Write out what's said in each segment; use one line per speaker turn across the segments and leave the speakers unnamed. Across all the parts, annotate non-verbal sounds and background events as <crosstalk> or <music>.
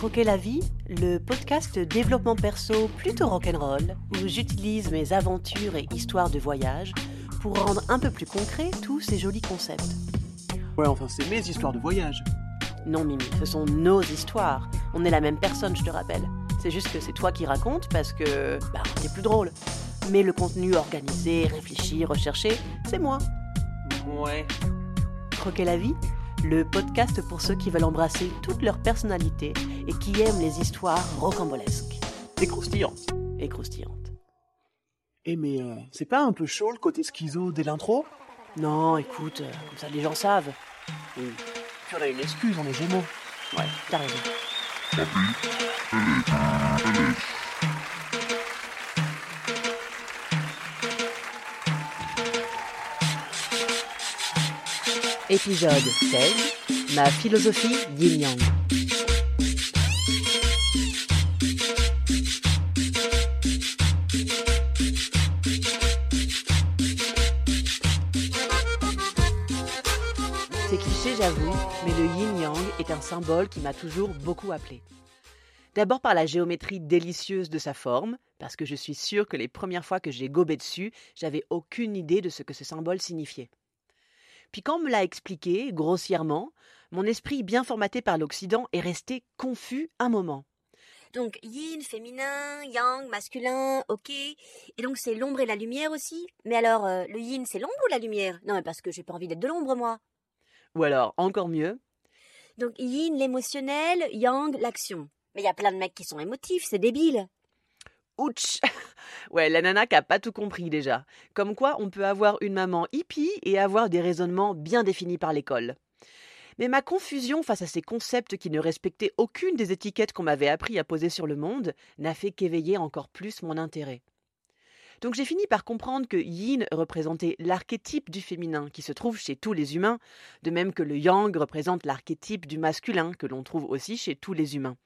Croquer la vie, le podcast développement perso plutôt rock'n'roll, où j'utilise mes aventures et histoires de voyage pour rendre un peu plus concret tous ces jolis concepts.
Ouais, enfin, c'est mes histoires de voyage.
Non, Mimi, ce sont nos histoires. On est la même personne, je te rappelle. C'est juste que c'est toi qui racontes parce que, bah, t'es plus drôle. Mais le contenu organisé, réfléchi, recherché, c'est moi.
Ouais.
Croquer la vie, le podcast pour ceux qui veulent embrasser toute leur personnalité et qui aiment les histoires rocambolesques
Et croustillant.
et croustillantes.
Eh mais euh, c'est pas un peu chaud le côté schizo dès l'intro?
Non, écoute, euh, comme ça les gens savent.
Oui. Puis on a une excuse, on est gémeaux.
Ouais, t'as raison. Épisode 16 Ma philosophie yin C'est cliché, j'avoue, mais le yin-yang est un symbole qui m'a toujours beaucoup appelé. D'abord par la géométrie délicieuse de sa forme, parce que je suis sûre que les premières fois que j'ai gobé dessus, j'avais aucune idée de ce que ce symbole signifiait. Puis quand on me l'a expliqué, grossièrement, mon esprit bien formaté par l'Occident est resté confus un moment.
Donc yin, féminin, yang, masculin, ok. Et donc c'est l'ombre et la lumière aussi? Mais alors, euh, le yin, c'est l'ombre ou la lumière? Non, mais parce que j'ai pas envie d'être de l'ombre, moi.
Ou alors, encore mieux,
Donc yin, l'émotionnel, yang, l'action. Mais il y a plein de mecs qui sont émotifs, c'est débile.
ouch <laughs> Ouais, la nana qui a pas tout compris déjà. Comme quoi, on peut avoir une maman hippie et avoir des raisonnements bien définis par l'école. Mais ma confusion face à ces concepts qui ne respectaient aucune des étiquettes qu'on m'avait appris à poser sur le monde n'a fait qu'éveiller encore plus mon intérêt. Donc j'ai fini par comprendre que yin représentait l'archétype du féminin qui se trouve chez tous les humains, de même que le yang représente l'archétype du masculin que l'on trouve aussi chez tous les humains.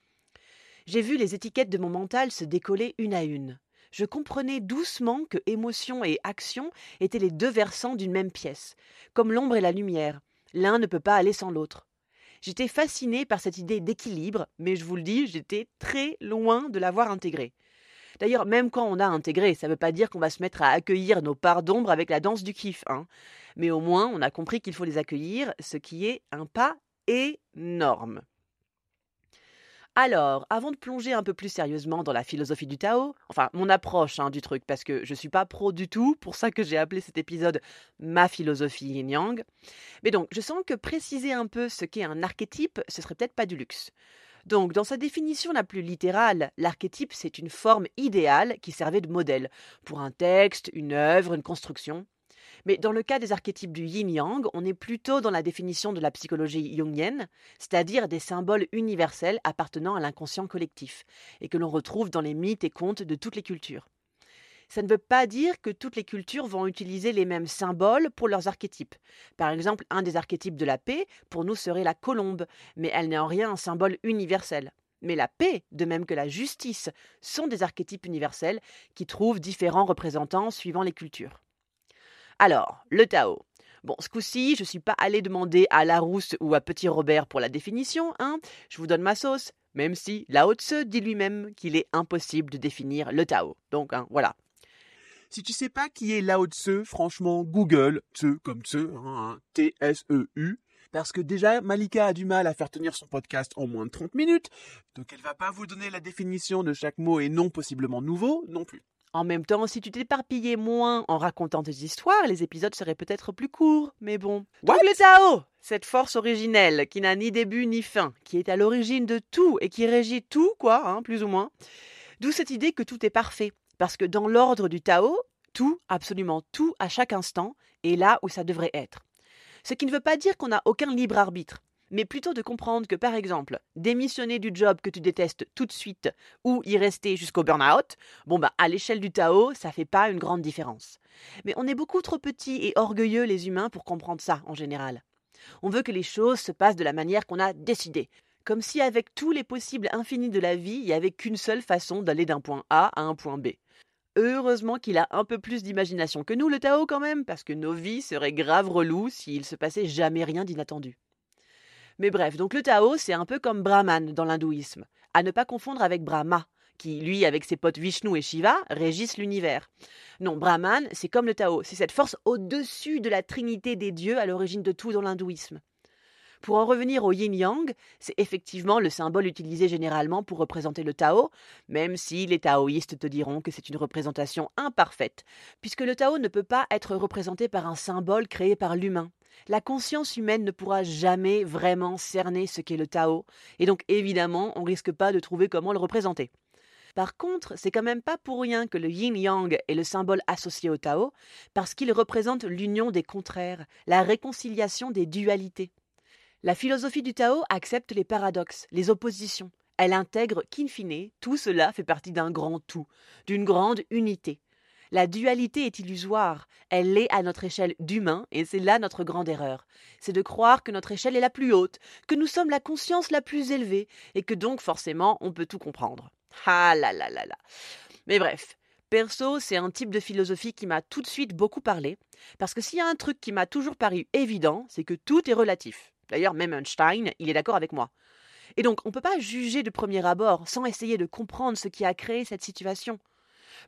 J'ai vu les étiquettes de mon mental se décoller une à une. Je comprenais doucement que émotion et action étaient les deux versants d'une même pièce, comme l'ombre et la lumière. L'un ne peut pas aller sans l'autre. J'étais fascinée par cette idée d'équilibre, mais je vous le dis, j'étais très loin de l'avoir intégrée. D'ailleurs, même quand on a intégré, ça ne veut pas dire qu'on va se mettre à accueillir nos parts d'ombre avec la danse du kiff, hein. Mais au moins, on a compris qu'il faut les accueillir, ce qui est un pas énorme. Alors, avant de plonger un peu plus sérieusement dans la philosophie du Tao, enfin mon approche hein, du truc, parce que je suis pas pro du tout, pour ça que j'ai appelé cet épisode ma philosophie yin yang. Mais donc, je sens que préciser un peu ce qu'est un archétype, ce serait peut-être pas du luxe. Donc, dans sa définition la plus littérale, l'archétype c'est une forme idéale qui servait de modèle pour un texte, une œuvre, une construction. Mais dans le cas des archétypes du yin-yang, on est plutôt dans la définition de la psychologie jungienne, c'est-à-dire des symboles universels appartenant à l'inconscient collectif, et que l'on retrouve dans les mythes et contes de toutes les cultures. Ça ne veut pas dire que toutes les cultures vont utiliser les mêmes symboles pour leurs archétypes. Par exemple, un des archétypes de la paix, pour nous, serait la colombe, mais elle n'est en rien un symbole universel. Mais la paix, de même que la justice, sont des archétypes universels qui trouvent différents représentants suivant les cultures. Alors, le Tao. Bon, ce coup-ci, je ne suis pas allé demander à Larousse ou à Petit Robert pour la définition, hein. Je vous donne ma sauce, même si Lao Tse dit lui-même qu'il est impossible de définir le Tao. Donc, hein, voilà.
Si tu sais pas qui est Lao Tse, franchement, Google, Tse comme Tse, hein, T-S-E-U. Parce que déjà, Malika a du mal à faire tenir son podcast en moins de 30 minutes, donc elle va pas vous donner la définition de chaque mot et non possiblement nouveau non plus.
En même temps, si tu t'éparpillais moins en racontant tes histoires, les épisodes seraient peut-être plus courts, mais bon.
What?
Donc le Tao, cette force originelle qui n'a ni début ni fin, qui est à l'origine de tout et qui régit tout, quoi, hein, plus ou moins. D'où cette idée que tout est parfait, parce que dans l'ordre du Tao, tout, absolument tout, à chaque instant, est là où ça devrait être. Ce qui ne veut pas dire qu'on n'a aucun libre arbitre mais plutôt de comprendre que, par exemple, démissionner du job que tu détestes tout de suite ou y rester jusqu'au burn-out, bon bah à l'échelle du Tao, ça fait pas une grande différence. Mais on est beaucoup trop petits et orgueilleux les humains pour comprendre ça en général. On veut que les choses se passent de la manière qu'on a décidé, comme si avec tous les possibles infinis de la vie, il n'y avait qu'une seule façon d'aller d'un point A à un point B. Heureusement qu'il a un peu plus d'imagination que nous, le Tao, quand même, parce que nos vies seraient grave reloues s'il se passait jamais rien d'inattendu. Mais bref, donc le Tao, c'est un peu comme Brahman dans l'hindouisme, à ne pas confondre avec Brahma, qui, lui, avec ses potes Vishnu et Shiva, régissent l'univers. Non, Brahman, c'est comme le Tao, c'est cette force au-dessus de la trinité des dieux à l'origine de tout dans l'hindouisme. Pour en revenir au yin-yang, c'est effectivement le symbole utilisé généralement pour représenter le Tao, même si les taoïstes te diront que c'est une représentation imparfaite, puisque le Tao ne peut pas être représenté par un symbole créé par l'humain. La conscience humaine ne pourra jamais vraiment cerner ce qu'est le Tao, et donc évidemment on risque pas de trouver comment le représenter. Par contre, c'est quand même pas pour rien que le yin-yang est le symbole associé au Tao, parce qu'il représente l'union des contraires, la réconciliation des dualités. La philosophie du Tao accepte les paradoxes, les oppositions. Elle intègre qu'in fine, tout cela fait partie d'un grand tout, d'une grande unité. La dualité est illusoire, elle l'est à notre échelle d'humain, et c'est là notre grande erreur. C'est de croire que notre échelle est la plus haute, que nous sommes la conscience la plus élevée, et que donc forcément on peut tout comprendre. Ah là là là là. Mais bref, perso, c'est un type de philosophie qui m'a tout de suite beaucoup parlé, parce que s'il y a un truc qui m'a toujours paru évident, c'est que tout est relatif. D'ailleurs, même Einstein, il est d'accord avec moi. Et donc, on ne peut pas juger de premier abord sans essayer de comprendre ce qui a créé cette situation.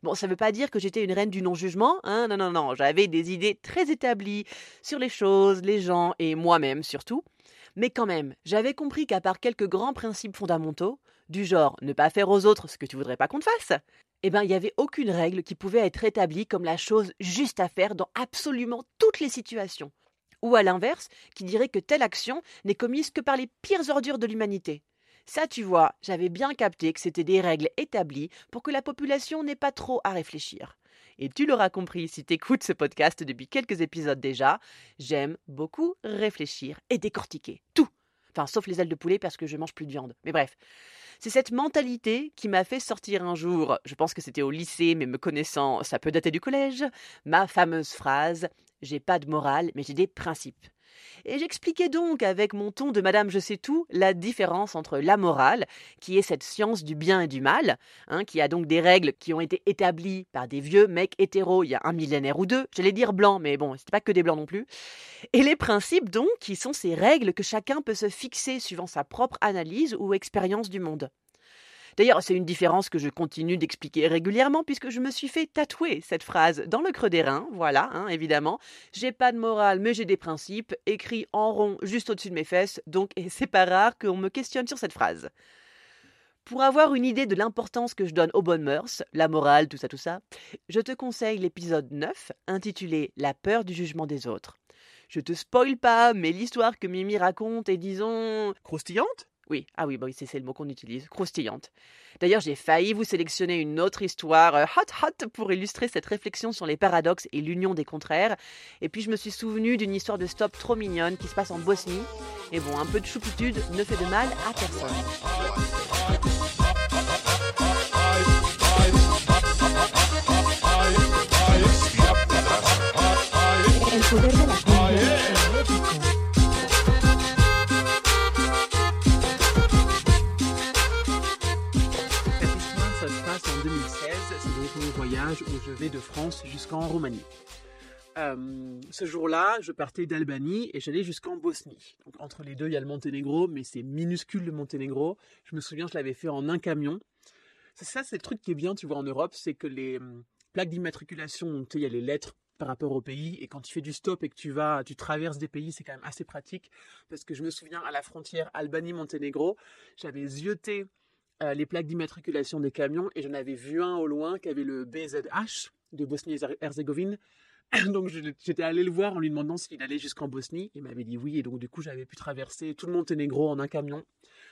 Bon, ça ne veut pas dire que j'étais une reine du non-jugement, hein, non, non, non, j'avais des idées très établies sur les choses, les gens et moi-même surtout. Mais quand même, j'avais compris qu'à part quelques grands principes fondamentaux, du genre ne pas faire aux autres ce que tu voudrais pas qu'on te fasse, eh ben il n'y avait aucune règle qui pouvait être établie comme la chose juste à faire dans absolument toutes les situations. Ou à l'inverse, qui dirait que telle action n'est commise que par les pires ordures de l'humanité. Ça, tu vois, j'avais bien capté que c'était des règles établies pour que la population n'ait pas trop à réfléchir. Et tu l'auras compris si t'écoutes ce podcast depuis quelques épisodes déjà, j'aime beaucoup réfléchir et décortiquer tout. Enfin, sauf les ailes de poulet parce que je mange plus de viande. Mais bref, c'est cette mentalité qui m'a fait sortir un jour, je pense que c'était au lycée, mais me connaissant, ça peut dater du collège, ma fameuse phrase J'ai pas de morale, mais j'ai des principes. Et j'expliquais donc avec mon ton de Madame Je sais tout la différence entre la morale, qui est cette science du bien et du mal, hein, qui a donc des règles qui ont été établies par des vieux mecs hétéros il y a un millénaire ou deux, j'allais dire blancs, mais bon, c'était pas que des blancs non plus, et les principes donc qui sont ces règles que chacun peut se fixer suivant sa propre analyse ou expérience du monde. D'ailleurs, c'est une différence que je continue d'expliquer régulièrement puisque je me suis fait tatouer cette phrase dans le creux des reins, voilà, hein, évidemment. J'ai pas de morale, mais j'ai des principes, écrit en rond juste au-dessus de mes fesses, donc c'est pas rare qu'on me questionne sur cette phrase. Pour avoir une idée de l'importance que je donne aux bonnes mœurs, la morale, tout ça, tout ça, je te conseille l'épisode 9, intitulé La peur du jugement des autres. Je te spoil pas, mais l'histoire que Mimi raconte est, disons,
Croustillante
oui, ah oui, bah c'est le mot qu'on utilise, croustillante. D'ailleurs, j'ai failli vous sélectionner une autre histoire euh, hot hot pour illustrer cette réflexion sur les paradoxes et l'union des contraires. Et puis je me suis souvenu d'une histoire de stop trop mignonne qui se passe en Bosnie. Et bon, un peu de choupitude ne fait de mal à personne.
Jusqu'en Roumanie. Euh, ce jour-là, je partais d'Albanie et j'allais jusqu'en Bosnie. Donc, entre les deux, il y a le Monténégro, mais c'est minuscule le Monténégro. Je me souviens, je l'avais fait en un camion. C'est ça, c'est le truc qui est bien, tu vois, en Europe, c'est que les hum, plaques d'immatriculation, tu sais, il y a les lettres par rapport au pays, et quand tu fais du stop et que tu vas, tu traverses des pays, c'est quand même assez pratique, parce que je me souviens à la frontière Albanie-Monténégro, j'avais zioté euh, les plaques d'immatriculation des camions et j'en avais vu un au loin qui avait le BZH de Bosnie-Herzégovine. <clears throat> Donc j'étais allé le voir en lui demandant s'il allait jusqu'en Bosnie. Il m'avait dit oui et donc du coup j'avais pu traverser tout le Monténégro en un camion.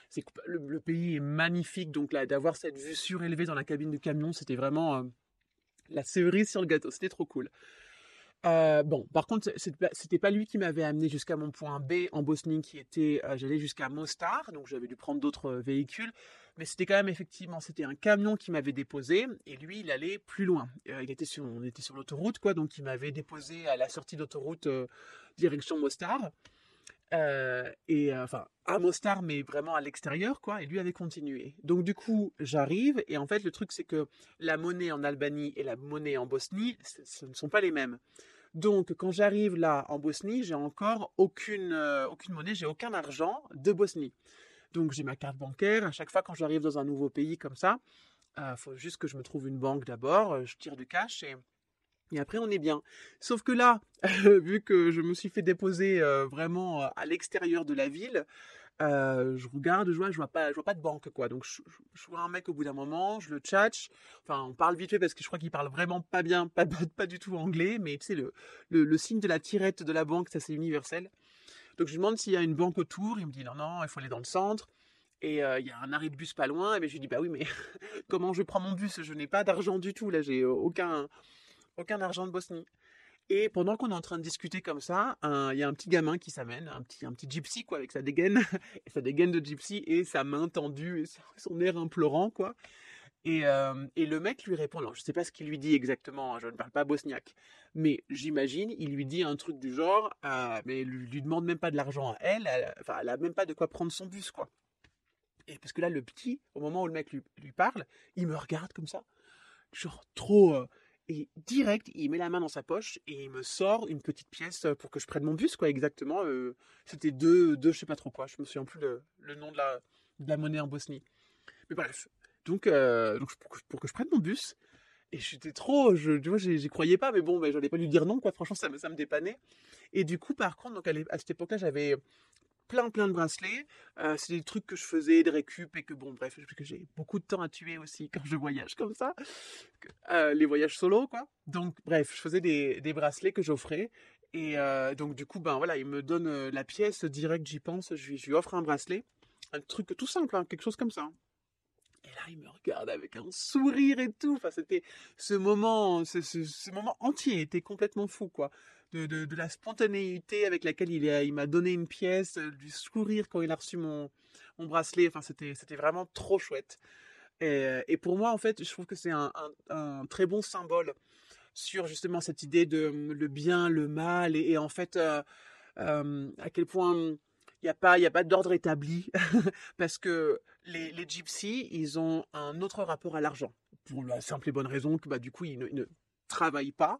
C'est le, pays est magnifique donc là d'avoir cette vue surélevée dans la cabine du camion c'était vraiment euh, la cerise sur le gâteau. C'était trop cool. Euh, bon, par contre, c'était pas lui qui m'avait amené jusqu'à mon point B en Bosnie, qui était, j'allais jusqu'à Mostar, donc j'avais dû prendre d'autres véhicules mais c'était quand même effectivement, c'était un camion qui m'avait déposé et lui, il allait plus loin. Euh, il était sur, on était sur l'autoroute, quoi, donc il m'avait déposé à la sortie d'autoroute euh, direction Mostar. Euh, et enfin à Mostar mais vraiment à l'extérieur quoi et lui avait continué donc du coup j'arrive et en fait le truc c'est que la monnaie en Albanie et la monnaie en Bosnie ce ne sont pas les mêmes Donc, quand j'arrive là en Bosnie, j'ai encore aucune, aucune monnaie, j'ai aucun argent de Bosnie. Donc, j'ai ma carte bancaire. À chaque fois, quand j'arrive dans un nouveau pays comme ça, il euh, faut juste que je me trouve une banque d'abord. euh, Je tire du cash et, après, on est bien. Sauf que là, <laughs> vu que je me suis fait déposer euh, vraiment à l'extérieur de la ville, je regarde, je vois, je vois pas, je vois pas de banque quoi. Donc je, vois un mec au bout d'un moment, je le tchatche. Enfin, on parle vite fait parce que je crois qu'il parle vraiment pas bien, pas, <laughs> du tout anglais, mais tu sais le signe de la tirette de la banque, ça c'est universel. Donc je lui demande s'il y a une banque autour. Il me dit non non, il faut aller dans le centre. Et euh, il y a un arrêt de bus pas loin. Et je lui dis bah oui mais <laughs> comment je prends mon bus? Je n'ai pas d'argent du tout là. J'ai euh, aucun aucun argent de Bosnie. Et pendant qu'on est en train de discuter comme ça, il y a un petit gamin qui s'amène, un petit, un petit gypsy, quoi, avec sa dégaine, <laughs> sa dégaine de gypsy et sa main tendue et son air implorant, quoi. Et, le mec lui répond, je sais pas ce qu'il lui dit exactement, hein, je ne parle pas bosniaque, mais j'imagine, il lui dit un truc du genre, euh, mais lui, lui demande même pas de l'argent à elle, elle, enfin, elle a même pas de quoi prendre son bus, quoi. Et parce que là, le petit, au moment où le mec lui, parle, il me regarde comme ça, genre trop. et direct, il met la main dans sa poche et il me sort une petite pièce pour que je prenne mon bus, quoi, exactement. C'était deux, deux, je sais pas trop quoi, je me souviens plus le, le nom de la, de la monnaie en Bosnie. Mais bref, donc, euh, pour, que, je prenne mon bus, et j'étais trop, je, tu j'y croyais pas, mais bon, ben, j'allais pas lui dire non, quoi, franchement, ça me, dépannait. Et du coup, par contre, donc, à cette époque-là, j'avais plein plein de bracelets. Euh, c'est des trucs que je faisais, des récup et que bon bref, parce que j'ai beaucoup de temps à tuer aussi <laughs> quand je voyage comme ça. Euh, les voyages solo quoi. Donc bref, je faisais des, bracelets que j'offrais. Et euh, donc du coup, ben voilà, il me donne la pièce direct, j'y pense, je lui, offre un bracelet. Un truc tout simple, hein, quelque chose comme ça. Et là, il me regarde avec un sourire et tout. Enfin, c'était ce moment, ce, moment entier était complètement fou, quoi. De, la spontanéité avec laquelle il, m'a donné une pièce, euh, du sourire quand il a reçu mon, bracelet. Enfin, c'était, vraiment trop chouette. Et, euh, et pour moi, en fait, je trouve que c'est un, très bon symbole sur justement cette idée de le bien, le mal, et, en fait, euh, à quel point n'y a pas, pas d'ordre établi, <laughs> parce que les, les gypsies, ils ont un autre rapport à l'argent, pour la simple et bonne raison que bah, du coup, ils ne, travaillent pas,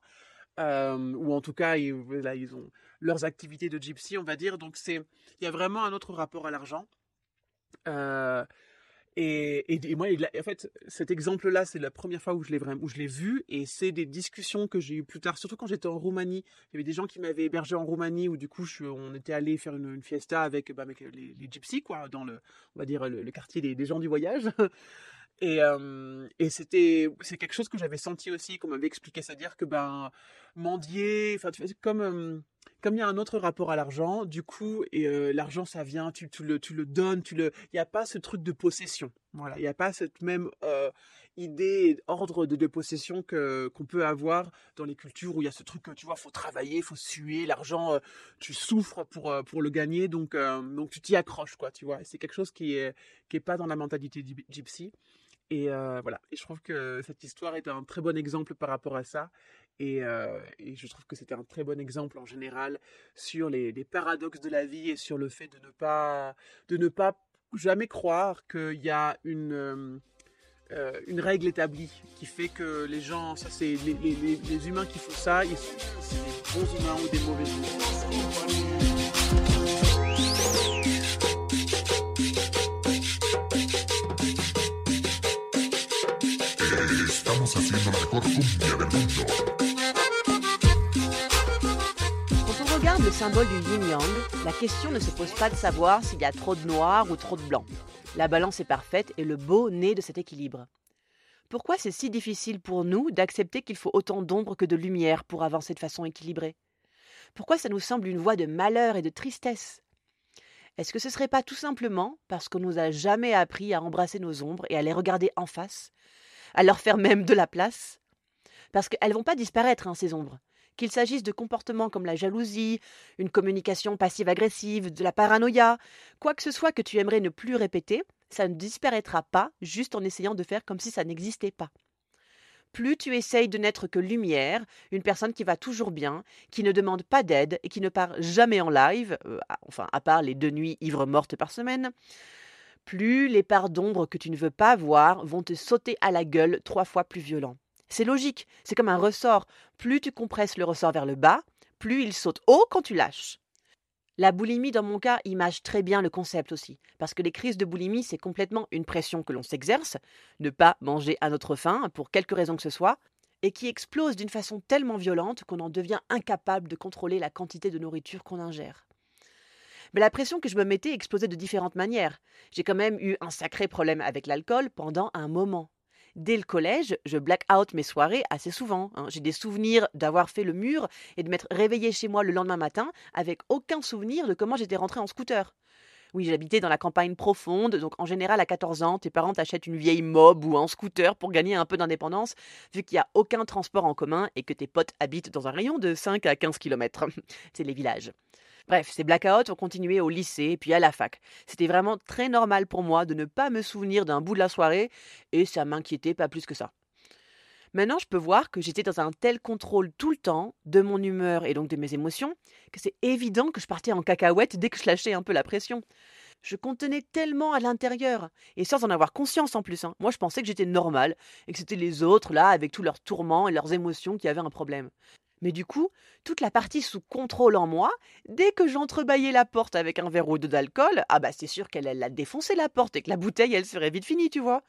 euh, ou en tout cas, ils ont leurs activités de gypsy, on va dire, donc c'est, il y a vraiment un autre rapport à l'argent. Euh, et, et, moi, en fait, cet exemple-là, c'est la première fois où je l'ai vraiment, où je l'ai vu, et c'est des discussions que j'ai eues plus tard, surtout quand j'étais en Roumanie. Il y avait des gens qui m'avaient hébergé en Roumanie, où du coup, on était allé faire une, fiesta avec, bah, avec les, les gypsies, quoi, dans le, on va dire le, quartier des, gens du voyage. <laughs> Et, euh, et c'était, c'est quelque chose que j'avais senti aussi, qu'on m'avait expliqué, c'est-à-dire que ben mendier, enfin, tu c'est comme euh, comme il y a un autre rapport à l'argent, du coup, et euh, l'argent ça vient, tu, tu le tu le donnes, tu le, il n'y a pas ce truc de possession, voilà, il n'y a pas cette même euh, idée, ordre de, de possession que qu'on peut avoir dans les cultures où il y a ce truc que tu vois, faut travailler, faut suer, l'argent, euh, tu souffres pour pour le gagner, donc donc tu t'y accroches quoi, tu vois, c'est quelque chose qui est qui est pas dans la mentalité gy- gypsy. Et voilà, et je trouve que cette histoire est un très bon exemple par rapport à ça. Et, euh, et je trouve que c'était un très bon exemple en général sur les, paradoxes de la vie et sur le fait de ne pas, de ne pas jamais croire qu'il y a une, euh, euh, une règle établie qui fait que les gens, ça c'est les, les- les- humains qui font ça, ils sont des bons humains ou des mauvais humains.
Quand on regarde le symbole du yin-yang, la question ne se pose pas de savoir s'il y a trop de noir ou trop de blanc. La balance est parfaite et le beau naît de cet équilibre. Pourquoi c'est si difficile pour nous d'accepter qu'il faut autant d'ombre que de lumière pour avancer de façon équilibrée? Pourquoi ça nous semble une voie de malheur et de tristesse? Est-ce que ce serait pas tout simplement parce qu'on nous a jamais appris à embrasser nos ombres et à les regarder en face, à leur faire même de la place Parce qu'elles vont pas disparaître, hein, ces ombres qu'il s'agisse de comportements comme la jalousie, une communication passive-agressive, de la paranoïa, quoi que ce soit que tu aimerais ne plus répéter, ça ne disparaîtra pas juste en essayant de faire comme si ça n'existait pas. Plus tu essayes de n'être que lumière, une personne qui va toujours bien, qui ne demande pas d'aide et qui ne part jamais en live, euh, enfin à part les deux nuits ivres mortes par semaine, plus les parts d'ombre que tu ne veux pas voir vont te sauter à la gueule trois fois plus violent. C'est logique, c'est comme un ressort. Plus tu compresses le ressort vers le bas, plus il saute haut quand tu lâches. La boulimie, dans mon cas, image très bien le concept aussi, parce que les crises de boulimie, c'est complètement une pression que l'on s'exerce, ne pas manger à notre faim, pour quelque raison que ce soit, et qui explose d'une façon tellement violente qu'on en devient incapable de contrôler la quantité de nourriture qu'on ingère. Mais la pression que je me mettais explosait de différentes manières. J'ai quand même eu un sacré problème avec l'alcool pendant un moment. Dès le collège, je black out mes soirées assez souvent. hein. J'ai des souvenirs d'avoir fait le mur et de m'être réveillée chez moi le lendemain matin avec aucun souvenir de comment j'étais rentrée en scooter. Oui, j'habitais dans la campagne profonde, donc en général à 14 ans, tes parents t'achètent une vieille mob ou un scooter pour gagner un peu d'indépendance, vu qu'il n'y a aucun transport en commun et que tes potes habitent dans un rayon de 5 à 15 km. <laughs> C'est les villages. Bref, ces blackouts ont continué au lycée puis à la fac. C'était vraiment très normal pour moi de ne pas me souvenir d'un bout de la soirée et ça m'inquiétait pas plus que ça. Maintenant, je peux voir que j'étais dans un tel contrôle tout le temps de mon humeur et donc de mes émotions que c'est évident que je partais en cacahuète dès que je lâchais un peu la pression. Je contenais tellement à l'intérieur, et sans en avoir conscience en plus. hein. Moi, je pensais que j'étais normal, et que c'était les autres, là, avec tous leurs tourments et leurs émotions, qui avaient un problème. Mais du coup, toute la partie sous contrôle en moi, dès que j'entrebâillais la porte avec un verre ou deux d'alcool, ah bah c'est sûr qu'elle elle a défoncé la porte et que la bouteille, elle serait vite finie, tu vois.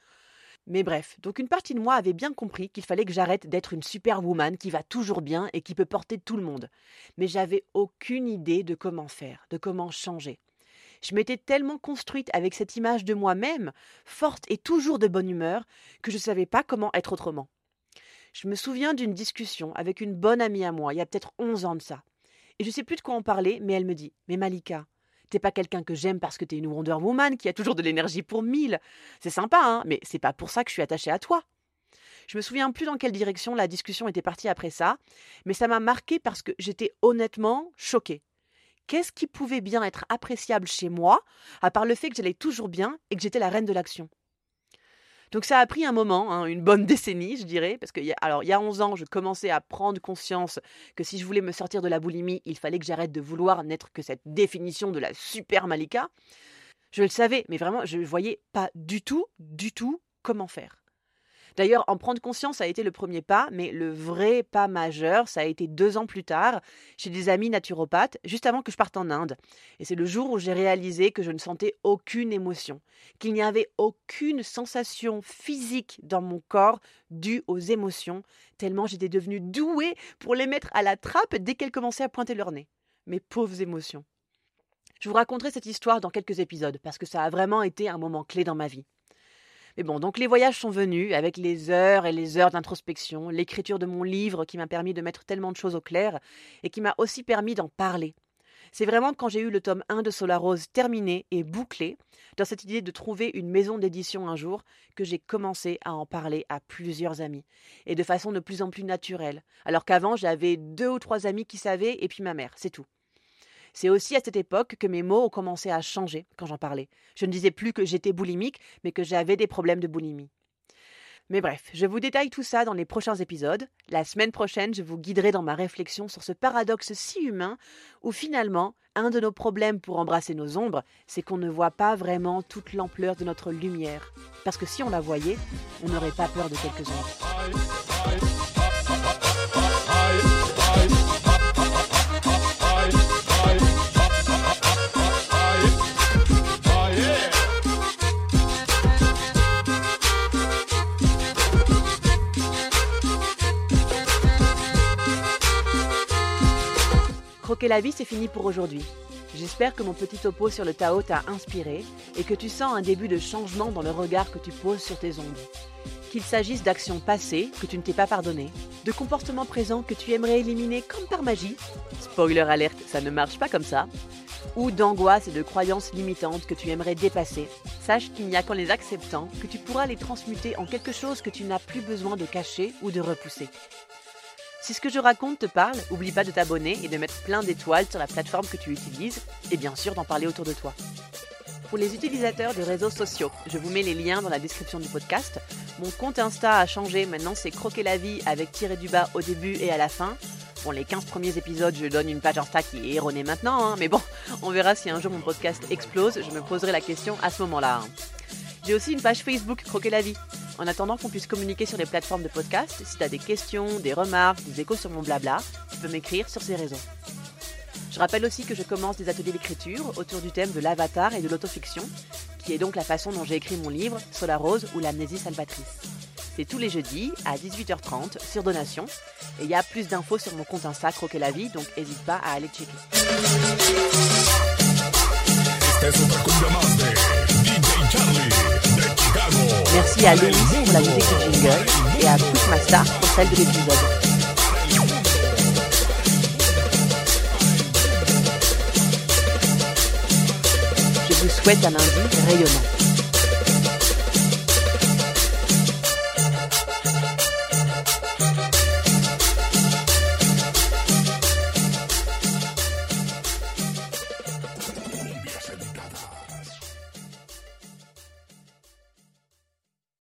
Mais bref, donc une partie de moi avait bien compris qu'il fallait que j'arrête d'être une superwoman qui va toujours bien et qui peut porter tout le monde. Mais j'avais aucune idée de comment faire, de comment changer. Je m'étais tellement construite avec cette image de moi-même, forte et toujours de bonne humeur, que je ne savais pas comment être autrement. Je me souviens d'une discussion avec une bonne amie à moi, il y a peut-être 11 ans de ça. Et je sais plus de quoi en parler, mais elle me dit Mais Malika, t'es pas quelqu'un que j'aime parce que t'es une Wonder Woman qui a toujours de l'énergie pour mille. C'est sympa, hein, mais c'est pas pour ça que je suis attachée à toi. Je me souviens plus dans quelle direction la discussion était partie après ça, mais ça m'a marqué parce que j'étais honnêtement choquée. Qu'est-ce qui pouvait bien être appréciable chez moi, à part le fait que j'allais toujours bien et que j'étais la reine de l'action? Donc ça a pris un moment, hein, une bonne <laughs> décennie, je dirais, parce que alors il y a 11 ans, je commençais à prendre conscience que si je voulais me sortir de la boulimie, il fallait que j'arrête de vouloir n'être que cette définition de la super Malika. Je le savais, mais vraiment, je ne voyais pas du tout, du tout comment faire. D'ailleurs, en prendre conscience a été le premier pas, mais le vrai pas majeur, ça a été deux ans plus tard, chez des amis naturopathes, juste avant que je parte en Inde. Et c'est le jour où j'ai réalisé que je ne sentais aucune émotion, qu'il n'y avait aucune sensation physique dans mon corps due aux émotions, tellement j'étais devenue douée pour les mettre à la trappe dès qu'elles commençaient à pointer leur nez. Mes pauvres émotions. Je vous raconterai cette histoire dans quelques épisodes, parce que ça a vraiment été un moment clé dans ma vie. Mais bon, donc les voyages sont venus avec les heures et les heures d'introspection, l'écriture de mon livre qui m'a permis de mettre tellement de choses au clair et qui m'a aussi permis d'en parler. C'est vraiment quand j'ai eu le tome 1 de Solar Rose terminé et bouclé, dans cette idée de trouver une maison d'édition un jour, que j'ai commencé à en parler à plusieurs amis, et de façon de plus en plus naturelle, alors qu'avant j'avais deux ou trois amis qui savaient, et puis ma mère, c'est tout. C'est aussi à cette époque que mes mots ont commencé à changer quand j'en parlais. Je ne disais plus que j'étais boulimique, mais que j'avais des problèmes de boulimie. Mais bref, je vous détaille tout ça dans les prochains épisodes. La semaine prochaine, je vous guiderai dans ma réflexion sur ce paradoxe si humain où finalement, un de nos problèmes pour embrasser nos ombres, c'est qu'on ne voit pas vraiment toute l'ampleur de notre lumière. Parce que si on la voyait, on n'aurait pas peur de quelques ombres. Croquer la vie, c'est fini pour aujourd'hui. J'espère que mon petit topo sur le Tao t'a inspiré et que tu sens un début de changement dans le regard que tu poses sur tes ombres. Qu'il s'agisse d'actions passées que tu ne t'es pas pardonnées, de comportements présents que tu aimerais éliminer comme par magie, spoiler alerte, ça ne marche pas comme ça, ou d'angoisses et de croyances limitantes que tu aimerais dépasser, sache qu'il n'y a qu'en les acceptant que tu pourras les transmuter en quelque chose que tu n'as plus besoin de cacher ou de repousser. Si ce que je raconte te parle, oublie pas de t'abonner et de mettre plein d'étoiles sur la plateforme que tu utilises, et bien sûr d'en parler autour de toi. Pour les utilisateurs de réseaux sociaux, je vous mets les liens dans la description du podcast. Mon compte Insta a changé, maintenant c'est Croquer la vie avec tiré du bas au début et à la fin. Bon, les 15 premiers épisodes, je donne une page Insta qui est erronée maintenant, hein, mais bon, <laughs> on verra si un jour mon podcast explose, je me poserai la question à ce moment-là. hein. J'ai aussi une page Facebook Croquer la vie. En attendant qu'on puisse communiquer sur les plateformes de podcast, si tu as des questions, des remarques, des échos sur mon blabla, tu peux m'écrire sur ces réseaux. Je rappelle aussi que je commence des ateliers d'écriture autour du thème de l'avatar et de l'autofiction, qui est donc la façon dont j'ai écrit mon livre Solar Rose ou l'amnésie salvatrice. C'est tous les jeudis à 18h30 sur donation. Et il y a plus d'infos sur mon compte Insta Croquer la vie, donc n'hésite pas à aller checker. Merci à Louis pour la musique du jingle et à toute ma star pour celle de l'épisode. Je vous souhaite un lundi rayonnant.